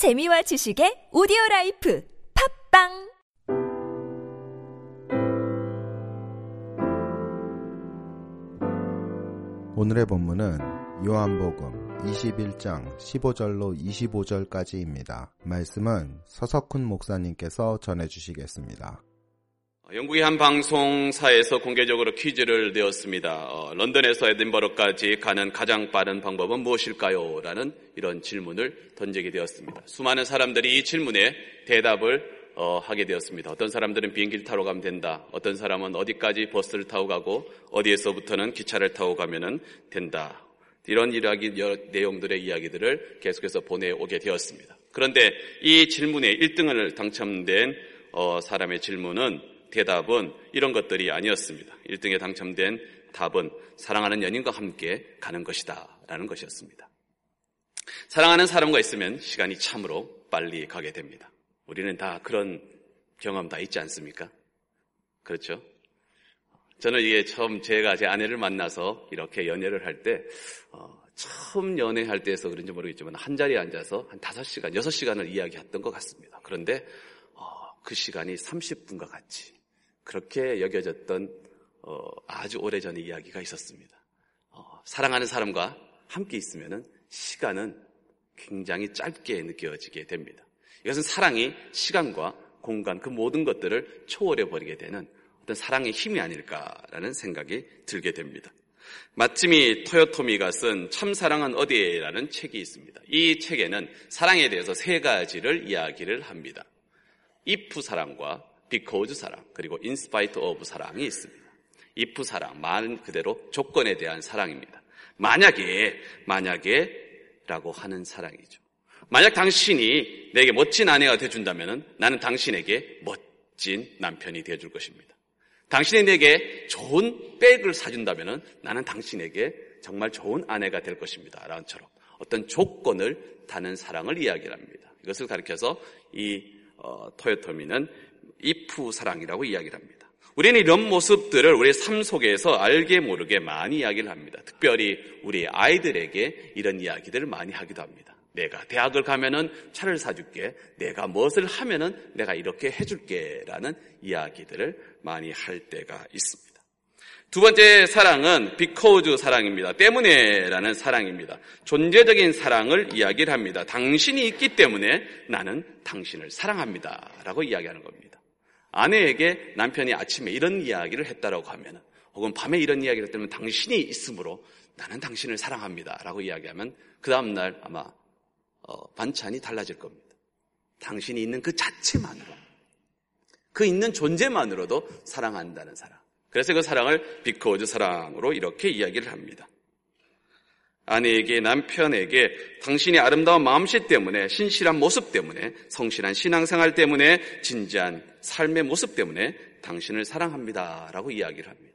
재미와 지식의 오디오 life 팟빵 오늘의 본문은 요한복음 21장 15절로 25절까지입니다. 말씀은 서석훈 목사님께서 전해 주시겠습니다. 영국의 한 방송사에서 공개적으로 퀴즈를 내었습니다. 어, 런던에서 에든버러까지 가는 가장 빠른 방법은 무엇일까요? 라는 이런 질문을 던지게 되었습니다. 수많은 사람들이 이 질문에 대답을 어, 하게 되었습니다. 어떤 사람들은 비행기를 타러 가면 된다. 어떤 사람은 어디까지 버스를 타고 가고 어디에서부터는 기차를 타고 가면 된다. 이런 이야기, 내용들의 이야기들을 계속해서 보내오게 되었습니다. 그런데 이 질문에 1등을 당첨된 어, 사람의 질문은 대답은 이런 것들이 아니었습니다. 1등에 당첨된 답은 사랑하는 연인과 함께 가는 것이다. 라는 것이었습니다. 사랑하는 사람과 있으면 시간이 참으로 빨리 가게 됩니다. 우리는 다 그런 경험 다 있지 않습니까? 그렇죠? 저는 이게 처음 제가 제 아내를 만나서 이렇게 연애를 할 때, 어, 처음 연애할 때에서 그런지 모르겠지만 한 자리에 앉아서 한 5시간, 6시간을 이야기했던 것 같습니다. 그런데 어, 그 시간이 30분과 같이 그렇게 여겨졌던 어, 아주 오래전의 이야기가 있었습니다. 어, 사랑하는 사람과 함께 있으면 시간은 굉장히 짧게 느껴지게 됩니다. 이것은 사랑이 시간과 공간 그 모든 것들을 초월해 버리게 되는 어떤 사랑의 힘이 아닐까라는 생각이 들게 됩니다. 마침이 토요토미가 쓴 참사랑은 어디에라는 책이 있습니다. 이 책에는 사랑에 대해서 세 가지를 이야기를 합니다. 이프 사랑과 because 사랑, 그리고 in spite of 사랑이 있습니다. if 사랑, 말 그대로 조건에 대한 사랑입니다. 만약에, 만약에 라고 하는 사랑이죠. 만약 당신이 내게 멋진 아내가 되준다면 나는 당신에게 멋진 남편이 되어줄 것입니다. 당신이 내게 좋은 백을 사준다면 나는 당신에게 정말 좋은 아내가 될 것입니다. 라는처럼 어떤 조건을 다는 사랑을 이야기합니다. 이것을 가리켜서 이 어, 토요토미는 이프 사랑이라고 이야기를 합니다. 우리는 이런 모습들을 우리 삶 속에서 알게 모르게 많이 이야기를 합니다. 특별히 우리 아이들에게 이런 이야기들을 많이 하기도 합니다. 내가 대학을 가면은 차를 사줄게. 내가 무엇을 하면은 내가 이렇게 해줄게. 라는 이야기들을 많이 할 때가 있습니다. 두 번째 사랑은 because 사랑입니다. 때문에라는 사랑입니다. 존재적인 사랑을 이야기를 합니다. 당신이 있기 때문에 나는 당신을 사랑합니다. 라고 이야기하는 겁니다. 아내에게 남편이 아침에 이런 이야기를 했다라고 하면 혹은 밤에 이런 이야기를 했다면 당신이 있으므로 나는 당신을 사랑합니다. 라고 이야기하면 그 다음날 아마 어, 반찬이 달라질 겁니다. 당신이 있는 그 자체만으로 그 있는 존재만으로도 사랑한다는 사랑. 그래서 그 사랑을 비커즈 사랑으로 이렇게 이야기를 합니다. 아내에게 남편에게 당신이 아름다운 마음씨 때문에 신실한 모습 때문에 성실한 신앙생활 때문에 진지한 삶의 모습 때문에 당신을 사랑합니다라고 이야기를 합니다.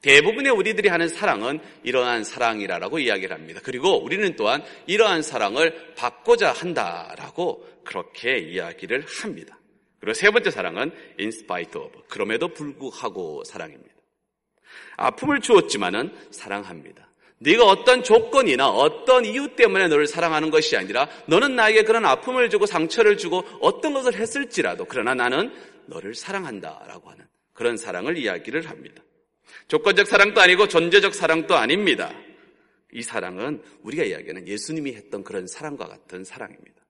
대부분의 우리들이 하는 사랑은 이러한 사랑이라고 이야기를 합니다. 그리고 우리는 또한 이러한 사랑을 받고자 한다라고 그렇게 이야기를 합니다. 그리고 세 번째 사랑은 in spite of 그럼에도 불구하고 사랑입니다. 아픔을 주었지만은 사랑합니다. 네가 어떤 조건이나 어떤 이유 때문에 너를 사랑하는 것이 아니라 너는 나에게 그런 아픔을 주고 상처를 주고 어떤 것을 했을지라도 그러나 나는 너를 사랑한다라고 하는 그런 사랑을 이야기를 합니다. 조건적 사랑도 아니고 존재적 사랑도 아닙니다. 이 사랑은 우리가 이야기하는 예수님이 했던 그런 사랑과 같은 사랑입니다.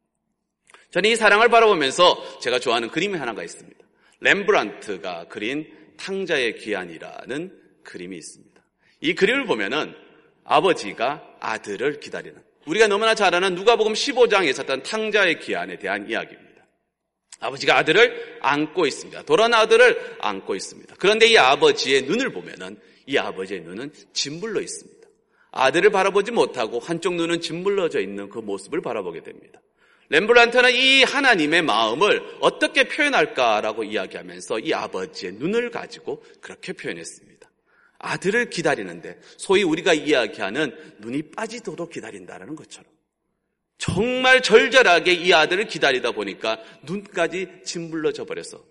저는 이 사랑을 바라보면서 제가 좋아하는 그림이 하나가 있습니다. 렘브란트가 그린 탕자의 귀환이라는 그림이 있습니다. 이 그림을 보면은 아버지가 아들을 기다리는 우리가 너무나 잘 아는 누가복음 15장에 있었던 탕자의 귀환에 대한 이야기입니다. 아버지가 아들을 안고 있습니다. 돌아온 아들을 안고 있습니다. 그런데 이 아버지의 눈을 보면은 이 아버지의 눈은 짓물러 있습니다. 아들을 바라보지 못하고 한쪽 눈은 짓물러져 있는 그 모습을 바라보게 됩니다. 렘블란트는 이 하나님의 마음을 어떻게 표현할까라고 이야기하면서 이 아버지의 눈을 가지고 그렇게 표현했습니다. 아들을 기다리는데 소위 우리가 이야기하는 눈이 빠지도록 기다린다는 것처럼 정말 절절하게 이 아들을 기다리다 보니까 눈까지 짓물러져 버려서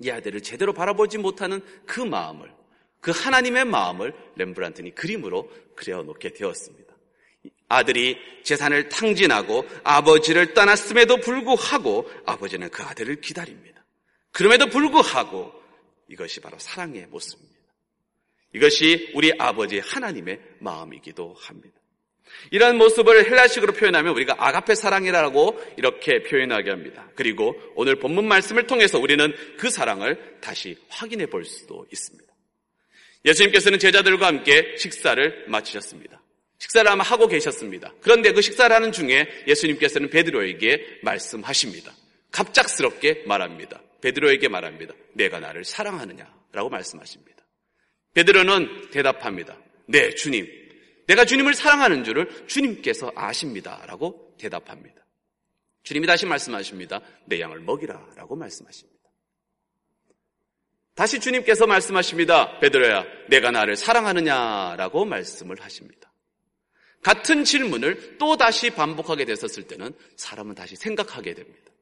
이 아들을 제대로 바라보지 못하는 그 마음을 그 하나님의 마음을 렘브란트니 그림으로 그려놓게 되었습니다. 아들이 재산을 탕진하고 아버지를 떠났음에도 불구하고 아버지는 그 아들을 기다립니다. 그럼에도 불구하고 이것이 바로 사랑의 모습입니다. 이것이 우리 아버지 하나님의 마음이기도 합니다. 이런 모습을 헬라식으로 표현하면 우리가 아가페 사랑이라고 이렇게 표현하게 합니다. 그리고 오늘 본문 말씀을 통해서 우리는 그 사랑을 다시 확인해 볼 수도 있습니다. 예수님께서는 제자들과 함께 식사를 마치셨습니다. 식사를 아마 하고 계셨습니다. 그런데 그 식사를 하는 중에 예수님께서는 베드로에게 말씀하십니다. 갑작스럽게 말합니다. 베드로에게 말합니다. 내가 나를 사랑하느냐라고 말씀하십니다. 베드로는 대답합니다. 네, 주님. 내가 주님을 사랑하는 줄을 주님께서 아십니다라고 대답합니다. 주님이 다시 말씀하십니다. 내 양을 먹이라라고 말씀하십니다. 다시 주님께서 말씀하십니다. 베드로야, 내가 나를 사랑하느냐라고 말씀을 하십니다. 같은 질문을 또 다시 반복하게 됐었을 때는 사람은 다시 생각하게 됩니다.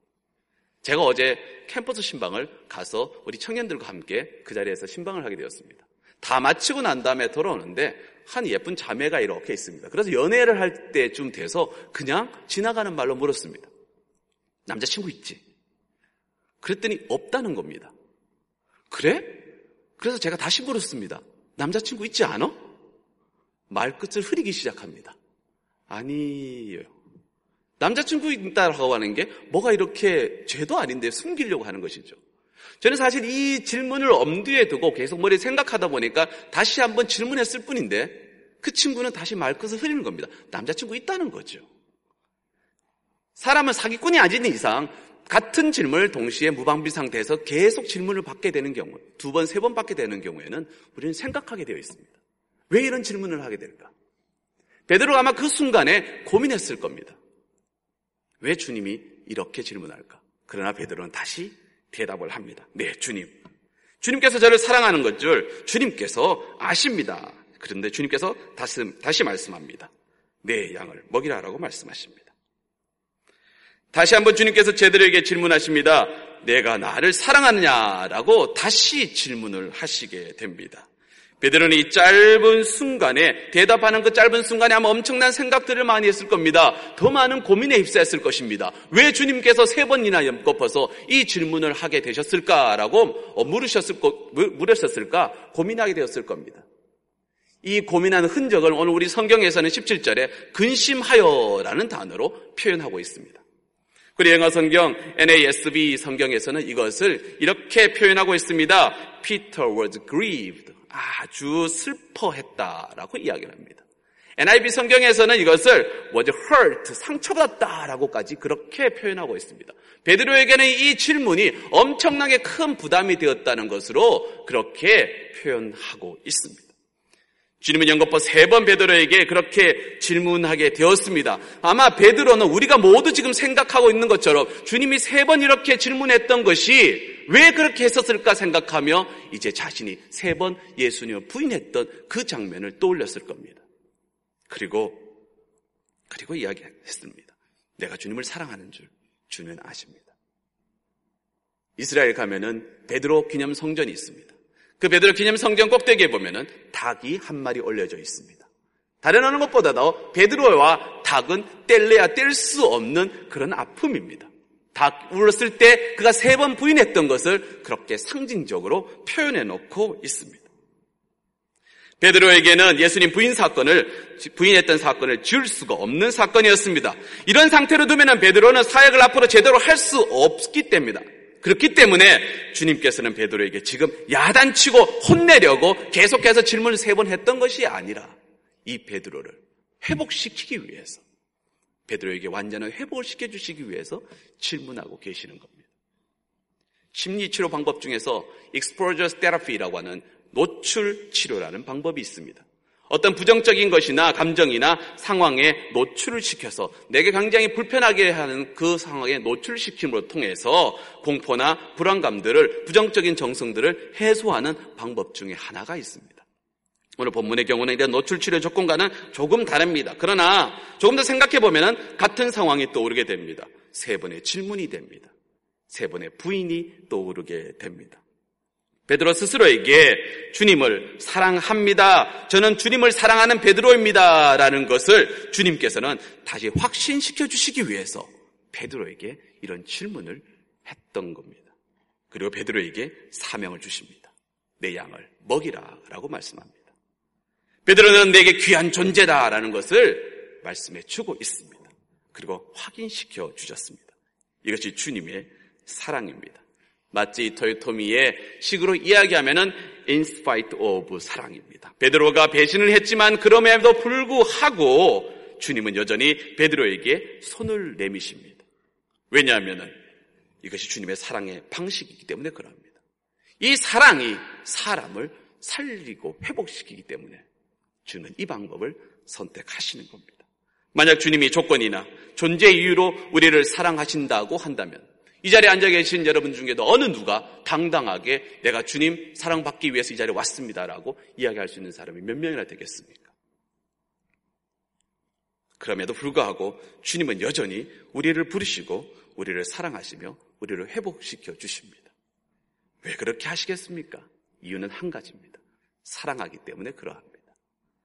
제가 어제 캠퍼스 신방을 가서 우리 청년들과 함께 그 자리에서 신방을 하게 되었습니다. 다 마치고 난 다음에 돌아오는데 한 예쁜 자매가 이렇게 있습니다. 그래서 연애를 할 때쯤 돼서 그냥 지나가는 말로 물었습니다. 남자친구 있지? 그랬더니 없다는 겁니다. 그래? 그래서 제가 다시 물었습니다. 남자친구 있지 않아? 말끝을 흐리기 시작합니다. 아니에요. 남자친구 있다고 하는 게 뭐가 이렇게 죄도 아닌데 숨기려고 하는 것이죠. 저는 사실 이 질문을 엄두에 두고 계속 머리에 생각하다 보니까 다시 한번 질문했을 뿐인데 그 친구는 다시 말끝을 흐리는 겁니다. 남자친구 있다는 거죠. 사람은 사기꾼이 아닌 이상 같은 질문을 동시에 무방비 상태에서 계속 질문을 받게 되는 경우, 두 번, 세 번 받게 되는 경우에는 우리는 생각하게 되어 있습니다. 왜 이런 질문을 하게 될까? 베드로가 아마 그 순간에 고민했을 겁니다. 왜 주님이 이렇게 질문할까? 그러나 베드로는 다시 대답을 합니다. 네, 주님. 주님께서 저를 사랑하는 것 줄 주님께서 아십니다. 그런데 주님께서 다시, 다시 말씀합니다. 내 양을 먹이라라고 말씀하십니다. 다시 한번 주님께서 제들에게 질문하십니다. 내가 나를 사랑하느냐라고 다시 질문을 하시게 됩니다. 베드로는 이 짧은 순간에 대답하는 그 짧은 순간에 아마 엄청난 생각들을 많이 했을 겁니다. 더 많은 고민에 휩싸였을 것입니다. 왜 주님께서 세 번이나 엮어서 이 질문을 하게 되셨을까라고 어, 물으셨을 물으셨을까 고민하게 되었을 겁니다. 이 고민하는 흔적을 오늘 우리 성경에서는 17절에 근심하여라는 단어로 표현하고 있습니다. 그리고 영어 성경 NASB 성경에서는 이것을 이렇게 표현하고 있습니다. Peter was grieved. 아주 슬퍼했다라고 이야기를 합니다. NIV 성경에서는 이것을 was hurt, 상처받았다라고까지 그렇게 표현하고 있습니다. 베드로에게는 이 질문이 엄청나게 큰 부담이 되었다는 것으로 그렇게 표현하고 있습니다. 주님은 연거포 세번 베드로에게 그렇게 질문하게 되었습니다. 아마 베드로는 우리가 모두 지금 생각하고 있는 것처럼 주님이 세 번 이렇게 질문했던 것이 왜 그렇게 했었을까 생각하며 이제 자신이 세 번 예수님을 부인했던 그 장면을 떠올렸을 겁니다. 그리고 그리고 이야기했습니다. 내가 주님을 사랑하는 줄 주님은 아십니다. 이스라엘 가면은 베드로 기념 성전이 있습니다. 그 베드로 기념 성경 꼭대기에 보면은 닭이 한 마리 올려져 있습니다. 다른 어느 것보다도 베드로와 닭은 뗄래야 뗄 수 없는 그런 아픔입니다. 닭 울었을 때 그가 세 번 부인했던 것을 그렇게 상징적으로 표현해 놓고 있습니다. 베드로에게는 예수님 부인 사건을 부인했던 사건을 지울 수가 없는 사건이었습니다. 이런 상태로 두면은 베드로는 사역을 앞으로 제대로 할 수 없기 때문입니다. 그렇기 때문에 주님께서는 베드로에게 지금 야단치고 혼내려고 계속해서 질문을 세 번 했던 것이 아니라 이 베드로를 회복시키기 위해서 베드로에게 완전한 회복을 시켜주시기 위해서 질문하고 계시는 겁니다. 심리치료 방법 중에서 exposure therapy라고 하는 노출 치료라는 방법이 있습니다. 어떤 부정적인 것이나 감정이나 상황에 노출을 시켜서 내게 굉장히 불편하게 하는 그 상황에 노출시킴으로 통해서 공포나 불안감들을 부정적인 정성들을 해소하는 방법 중에 하나가 있습니다. 오늘 본문의 경우는 이런 노출 치료 조건과는 조금 다릅니다. 그러나 조금 더 생각해 보면 같은 상황이 떠오르게 됩니다. 세 번의 질문이 됩니다. 세 번의 부인이 떠오르게 됩니다. 베드로 스스로에게 주님을 사랑합니다. 저는 주님을 사랑하는 베드로입니다. 라는 것을 주님께서는 다시 확신시켜 주시기 위해서 베드로에게 이런 질문을 했던 겁니다. 그리고 베드로에게 사명을 주십니다. 내 양을 먹이라 라고 말씀합니다. 베드로는 내게 귀한 존재다라는 것을 말씀해 주고 있습니다. 그리고 확인시켜 주셨습니다. 이것이 주님의 사랑입니다. 마치 토요토미의 식으로 이야기하면은 in spite of 사랑입니다. 베드로가 배신을 했지만 그럼에도 불구하고 주님은 여전히 베드로에게 손을 내미십니다. 왜냐하면은 이것이 주님의 사랑의 방식이기 때문에 그럽니다. 이 사랑이 사람을 살리고 회복시키기 때문에 주는 이 방법을 선택하시는 겁니다. 만약 주님이 조건이나 존재 이유로 우리를 사랑하신다고 한다면 이 자리에 앉아 계신 여러분 중에도 어느 누가 당당하게 내가 주님 사랑받기 위해서 이 자리에 왔습니다라고 이야기할 수 있는 사람이 몇 명이나 되겠습니까? 그럼에도 불구하고 주님은 여전히 우리를 부르시고 우리를 사랑하시며 우리를 회복시켜 주십니다. 왜 그렇게 하시겠습니까? 이유는 한 가지입니다. 사랑하기 때문에 그러합니다.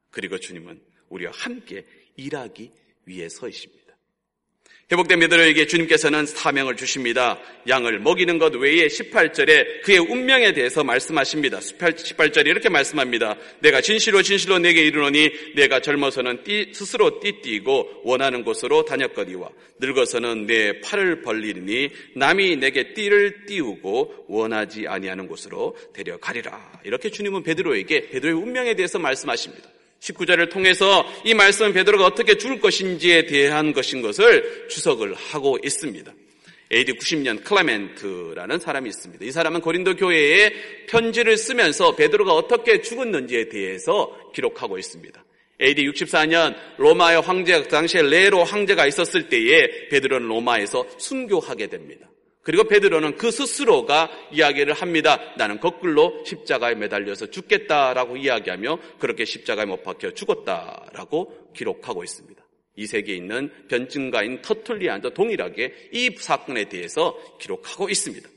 그리고 주님은 우리와 함께 일하기 위해서이십니다. 회복된 베드로에게 주님께서는 사명을 주십니다. 양을 먹이는 것 외에 18절에 그의 운명에 대해서 말씀하십니다. 18절에 이렇게 말씀합니다. 내가 진실로 진실로 내게 이르노니 내가 젊어서는 띠, 스스로 띠띠고 원하는 곳으로 다녔거니와 늙어서는 내 팔을 벌리니 남이 내게 띠를 띄우고 원하지 아니하는 곳으로 데려가리라. 이렇게 주님은 베드로에게 베드로의 운명에 대해서 말씀하십니다. 19절을 통해서 이 말씀 베드로가 어떻게 죽을 것인지에 대한 것인 것을 주석을 하고 있습니다. AD 90년 클레멘트라는 사람이 있습니다. 이 사람은 고린도 교회에 편지를 쓰면서 베드로가 어떻게 죽었는지에 대해서 기록하고 있습니다. AD 64년 로마의 황제 당시에 네로 황제가 있었을 때에 베드로는 로마에서 순교하게 됩니다. 그리고 베드로는 그 스스로가 이야기를 합니다. 나는 거꾸로 십자가에 매달려서 죽겠다라고 이야기하며 그렇게 십자가에 못 박혀 죽었다라고 기록하고 있습니다. 이 세계에 있는 변증가인 터툴리안도 동일하게 이 사건에 대해서 기록하고 있습니다.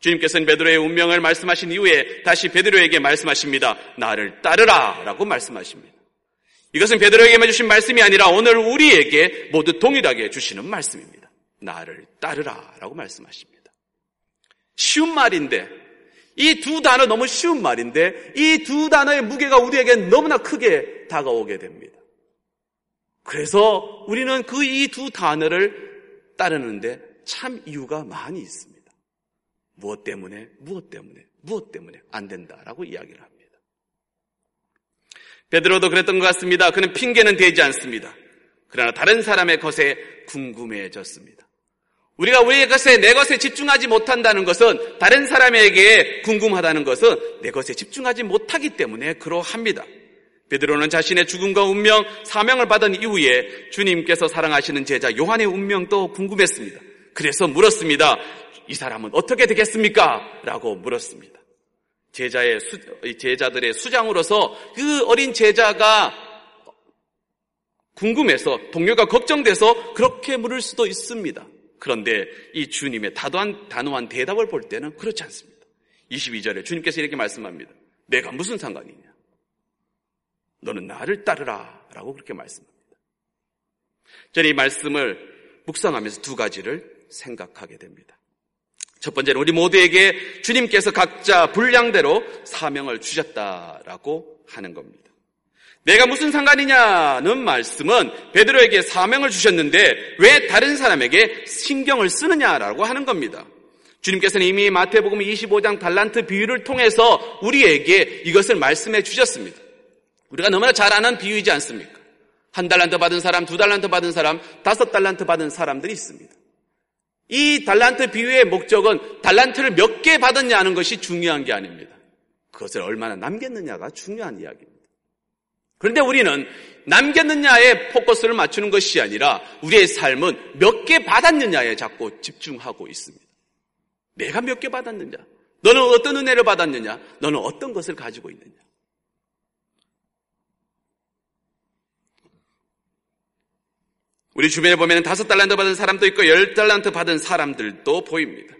주님께서는 베드로의 운명을 말씀하신 이후에 다시 베드로에게 말씀하십니다. 나를 따르라라고 말씀하십니다. 이것은 베드로에게만 주신 말씀이 아니라 오늘 우리에게 모두 동일하게 주시는 말씀입니다. 나를 따르라 라고 말씀하십니다. 쉬운 말인데 이 두 단어 너무 쉬운 말인데 이 두 단어의 무게가 우리에게 너무나 크게 다가오게 됩니다. 그래서 우리는 그 이 두 단어를 따르는데 참 이유가 많이 있습니다. 무엇 때문에, 무엇 때문에, 무엇 때문에 안 된다라고 이야기를 합니다. 베드로도 그랬던 것 같습니다. 그는 핑계는 되지 않습니다. 그러나 다른 사람의 것에 궁금해졌습니다. 우리가 우리의 것에 내 것에 집중하지 못한다는 것은 다른 사람에게 궁금하다는 것은 내 것에 집중하지 못하기 때문에 그러합니다. 베드로는 자신의 죽음과 운명, 사명을 받은 이후에 주님께서 사랑하시는 제자 요한의 운명도 궁금했습니다. 그래서 물었습니다. 이 사람은 어떻게 되겠습니까? 라고 물었습니다. 제자의 수, 제자들의 수장으로서 그 어린 제자가 궁금해서 동료가 걱정돼서 그렇게 물을 수도 있습니다. 그런데 이 주님의 단호한, 단호한 대답을 볼 때는 그렇지 않습니다. 22절에 주님께서 이렇게 말씀합니다. 내가 무슨 상관이냐? 너는 나를 따르라. 라고 그렇게 말씀합니다. 저는 이 말씀을 묵상하면서 두 가지를 생각하게 됩니다. 첫 번째는 우리 모두에게 주님께서 각자 분량대로 사명을 주셨다라고 하는 겁니다. 내가 무슨 상관이냐는 말씀은 베드로에게 사명을 주셨는데 왜 다른 사람에게 신경을 쓰느냐라고 하는 겁니다. 주님께서는 이미 마태복음 25장 달란트 비유를 통해서 우리에게 이것을 말씀해 주셨습니다. 우리가 너무나 잘 아는 비유이지 않습니까? 한 달란트 받은 사람, 두 달란트 받은 사람, 다섯 달란트 받은 사람들이 있습니다. 이 달란트 비유의 목적은 달란트를 몇 개 받았냐는 것이 중요한 게 아닙니다. 그것을 얼마나 남겼느냐가 중요한 이야기입니다. 그런데 우리는 남겼느냐에 포커스를 맞추는 것이 아니라 우리의 삶은 몇 개 받았느냐에 자꾸 집중하고 있습니다. 내가 몇 개 받았느냐? 너는 어떤 은혜를 받았느냐? 너는 어떤 것을 가지고 있느냐? 우리 주변에 보면 다섯 달란트 받은 사람도 있고 열 달란트 받은 사람들도 보입니다.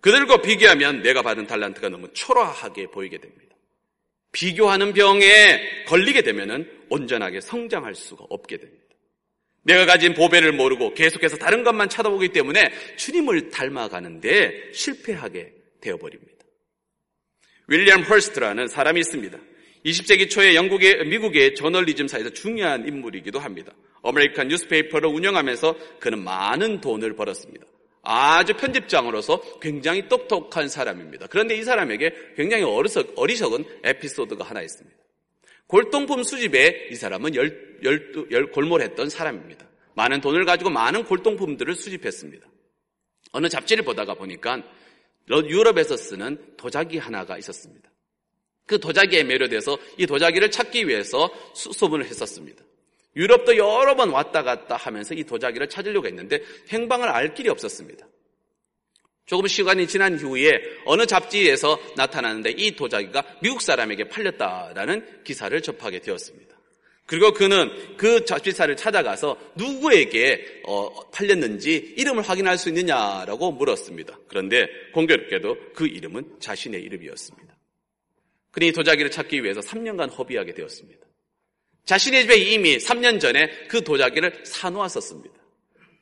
그들과 비교하면 내가 받은 달란트가 너무 초라하게 보이게 됩니다. 비교하는 병에 걸리게 되면 온전하게 성장할 수가 없게 됩니다. 내가 가진 보배를 모르고 계속해서 다른 것만 쳐다보기 때문에 주님을 닮아가는데 실패하게 되어버립니다. 윌리엄 허스트라는 사람이 있습니다. 20세기 초에 영국의, 미국의 저널리즘사에서 중요한 인물이기도 합니다. American newspaper를 운영하면서 그는 많은 돈을 벌었습니다. 아주 편집장으로서 굉장히 똑똑한 사람입니다. 그런데 이 사람에게 굉장히 어리석, 어리석은 에피소드가 하나 있습니다. 골동품 수집에 이 사람은 열, 열, 열, 골몰했던 사람입니다. 많은 돈을 가지고 많은 골동품들을 수집했습니다. 어느 잡지를 보다가 보니까 유럽에서 쓰는 도자기 하나가 있었습니다. 그 도자기에 매료돼서 이 도자기를 찾기 위해서 수소문을 했었습니다. 유럽도 여러 번 왔다 갔다 하면서 이 도자기를 찾으려고 했는데 행방을 알 길이 없었습니다. 조금 시간이 지난 후에 어느 잡지에서 나타나는데 이 도자기가 미국 사람에게 팔렸다라는 기사를 접하게 되었습니다. 그리고 그는 그 잡지사를 찾아가서 누구에게 어, 팔렸는지 이름을 확인할 수 있느냐라고 물었습니다. 그런데 공교롭게도 그 이름은 자신의 이름이었습니다. 그니 도자기를 찾기 위해서 3년간 허비하게 되었습니다. 자신의 집에 이미 3년 전에 그 도자기를 사놓았었습니다.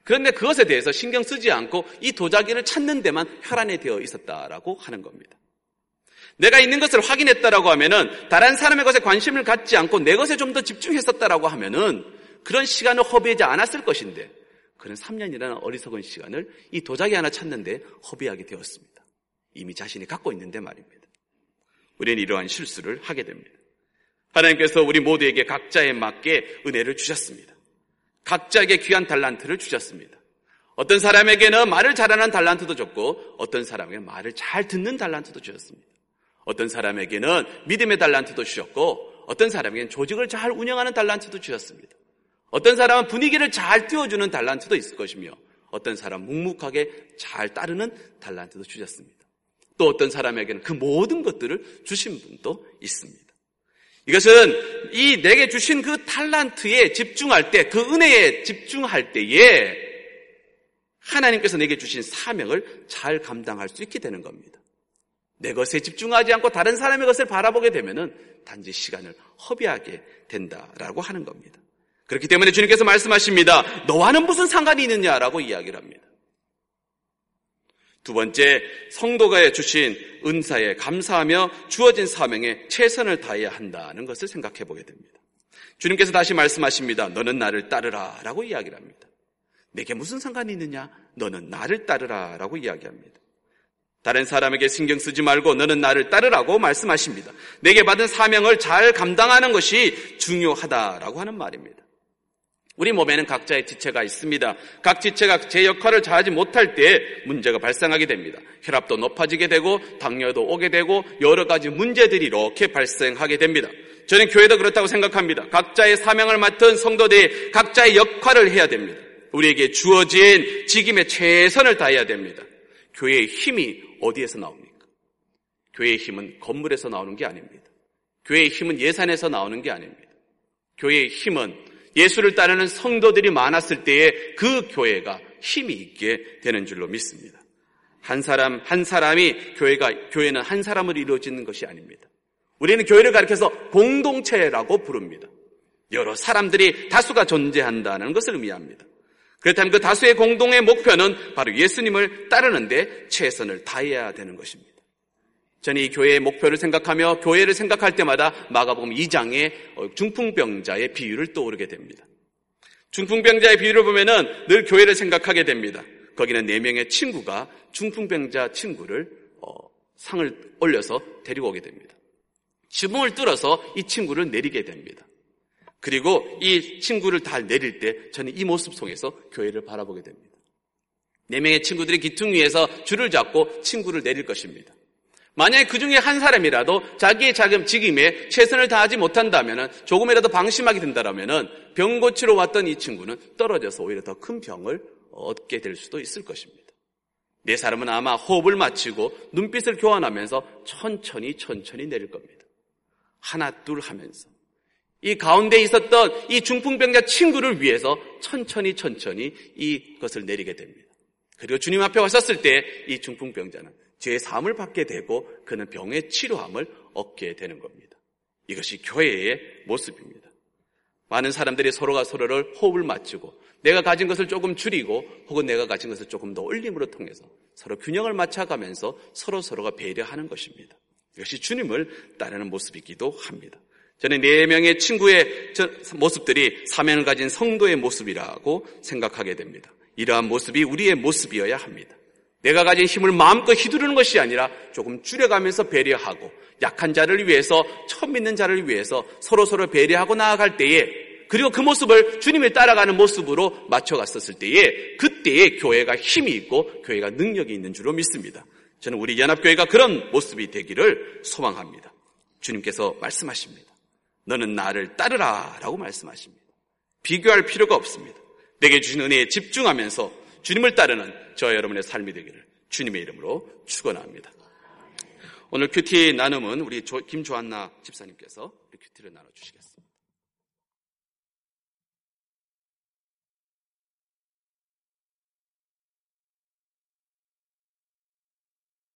그런데 그것에 대해서 신경 쓰지 않고 이 도자기를 찾는 데만 혈안이 되어 있었다라고 하는 겁니다. 내가 있는 것을 확인했다라고 하면은 다른 사람의 것에 관심을 갖지 않고 내 것에 좀 더 집중했었다라고 하면은 그런 시간을 허비하지 않았을 것인데 그는 3년이라는 어리석은 시간을 이 도자기 하나 찾는데 허비하게 되었습니다. 이미 자신이 갖고 있는데 말입니다. 우리는 이러한 실수를 하게 됩니다. 하나님께서 우리 모두에게 각자에 맞게 은혜를 주셨습니다. 각자에게 귀한 달란트를 주셨습니다. 어떤 사람에게는 말을 잘하는 달란트도 줬고 어떤 사람에게는 말을 잘 듣는 달란트도 주셨습니다. 어떤 사람에게는 믿음의 달란트도 주셨고 어떤 사람에게는 조직을 잘 운영하는 달란트도 주셨습니다. 어떤 사람은 분위기를 잘 띄워주는 달란트도 있을 것이며 어떤 사람 묵묵하게 잘 따르는 달란트도 주셨습니다. 또 어떤 사람에게는 그 모든 것들을 주신 분도 있습니다. 이것은 이 내게 주신 그 탈란트에 집중할 때, 그 은혜에 집중할 때에 하나님께서 내게 주신 사명을 잘 감당할 수 있게 되는 겁니다. 내 것에 집중하지 않고 다른 사람의 것을 바라보게 되면은 단지 시간을 허비하게 된다라고 하는 겁니다. 그렇기 때문에 주님께서 말씀하십니다. 너와는 무슨 상관이 있느냐라고 이야기를 합니다. 두 번째, 성도가 주신 은사에 감사하며 주어진 사명에 최선을 다해야 한다는 것을 생각해 보게 됩니다. 주님께서 다시 말씀하십니다. 너는 나를 따르라 라고 이야기를 합니다. 내게 무슨 상관이 있느냐? 너는 나를 따르라 라고 이야기합니다. 다른 사람에게 신경 쓰지 말고 너는 나를 따르라고 말씀하십니다. 내게 받은 사명을 잘 감당하는 것이 중요하다라고 하는 말입니다. 우리 몸에는 각자의 지체가 있습니다. 각 지체가 제 역할을 잘하지 못할 때 문제가 발생하게 됩니다. 혈압도 높아지게 되고 당뇨도 오게 되고 여러 가지 문제들이 이렇게 발생하게 됩니다. 저는 교회도 그렇다고 생각합니다. 각자의 사명을 맡은 성도들이 각자의 역할을 해야 됩니다. 우리에게 주어진 직임에 최선을 다해야 됩니다. 교회의 힘이 어디에서 나옵니까? 교회의 힘은 건물에서 나오는 게 아닙니다. 교회의 힘은 예산에서 나오는 게 아닙니다. 교회의 힘은 예수를 따르는 성도들이 많았을 때에 그 교회가 힘이 있게 되는 줄로 믿습니다. 한 사람, 한 사람이 교회가, 교회는 한 사람을 이루어지는 것이 아닙니다. 우리는 교회를 가리켜서 공동체라고 부릅니다. 여러 사람들이 다수가 존재한다는 것을 의미합니다. 그렇다면 그 다수의 공동의 목표는 바로 예수님을 따르는데 최선을 다해야 되는 것입니다. 저는 이 교회의 목표를 생각하며 교회를 생각할 때마다 마가복음 2장의 어, 중풍병자의 비유를 떠오르게 됩니다. 중풍병자의 비유를 보면은 늘 교회를 생각하게 됩니다. 거기는 네 명의 친구가 중풍병자 친구를 어, 상을 올려서 데리고 오게 됩니다. 지붕을 뚫어서 이 친구를 내리게 됩니다. 그리고 이 친구를 다 내릴 때 저는 이 모습 속에서 교회를 바라보게 됩니다. 네 명의 친구들이 기둥 위에서 줄을 잡고 친구를 내릴 것입니다. 만약에 그 중에 한 사람이라도 자기의 자금 직임에 최선을 다하지 못한다면 조금이라도 방심하게 된다면 병 고치러 왔던 이 친구는 떨어져서 오히려 더 큰 병을 얻게 될 수도 있을 것입니다. 네 사람은 아마 호흡을 마치고 눈빛을 교환하면서 천천히 천천히 내릴 겁니다. 하나 둘 하면서 이 가운데 있었던 이 중풍병자 친구를 위해서 천천히 천천히 이것을 내리게 됩니다. 그리고 주님 앞에 왔었을 때 이 중풍병자는 죄의 사함을 받게 되고 그는 병의 치료함을 얻게 되는 겁니다. 이것이 교회의 모습입니다. 많은 사람들이 서로가 서로를 호흡을 맞추고 내가 가진 것을 조금 줄이고 혹은 내가 가진 것을 조금 더 올림으로 통해서 서로 균형을 맞춰가면서 서로 서로가 배려하는 것입니다. 이것이 주님을 따르는 모습이기도 합니다. 저는 네 명의 친구의 모습들이 사명을 가진 성도의 모습이라고 생각하게 됩니다. 이러한 모습이 우리의 모습이어야 합니다. 내가 가진 힘을 마음껏 휘두르는 것이 아니라 조금 줄여가면서 배려하고 약한 자를 위해서 처음 믿는 자를 위해서 서로 서로 배려하고 나아갈 때에 그리고 그 모습을 주님을 따라가는 모습으로 맞춰갔었을 때에 그때에 교회가 힘이 있고 교회가 능력이 있는 줄로 믿습니다. 저는 우리 연합교회가 그런 모습이 되기를 소망합니다. 주님께서 말씀하십니다. 너는 나를 따르라 라고 말씀하십니다. 비교할 필요가 없습니다. 내게 주신 은혜에 집중하면서 주님을 따르는 저와 여러분의 삶이 되기를 주님의 이름으로 축원합니다. 오늘 큐티 나눔은 우리 김조한나 집사님께서 큐티를 나눠주시겠습니다.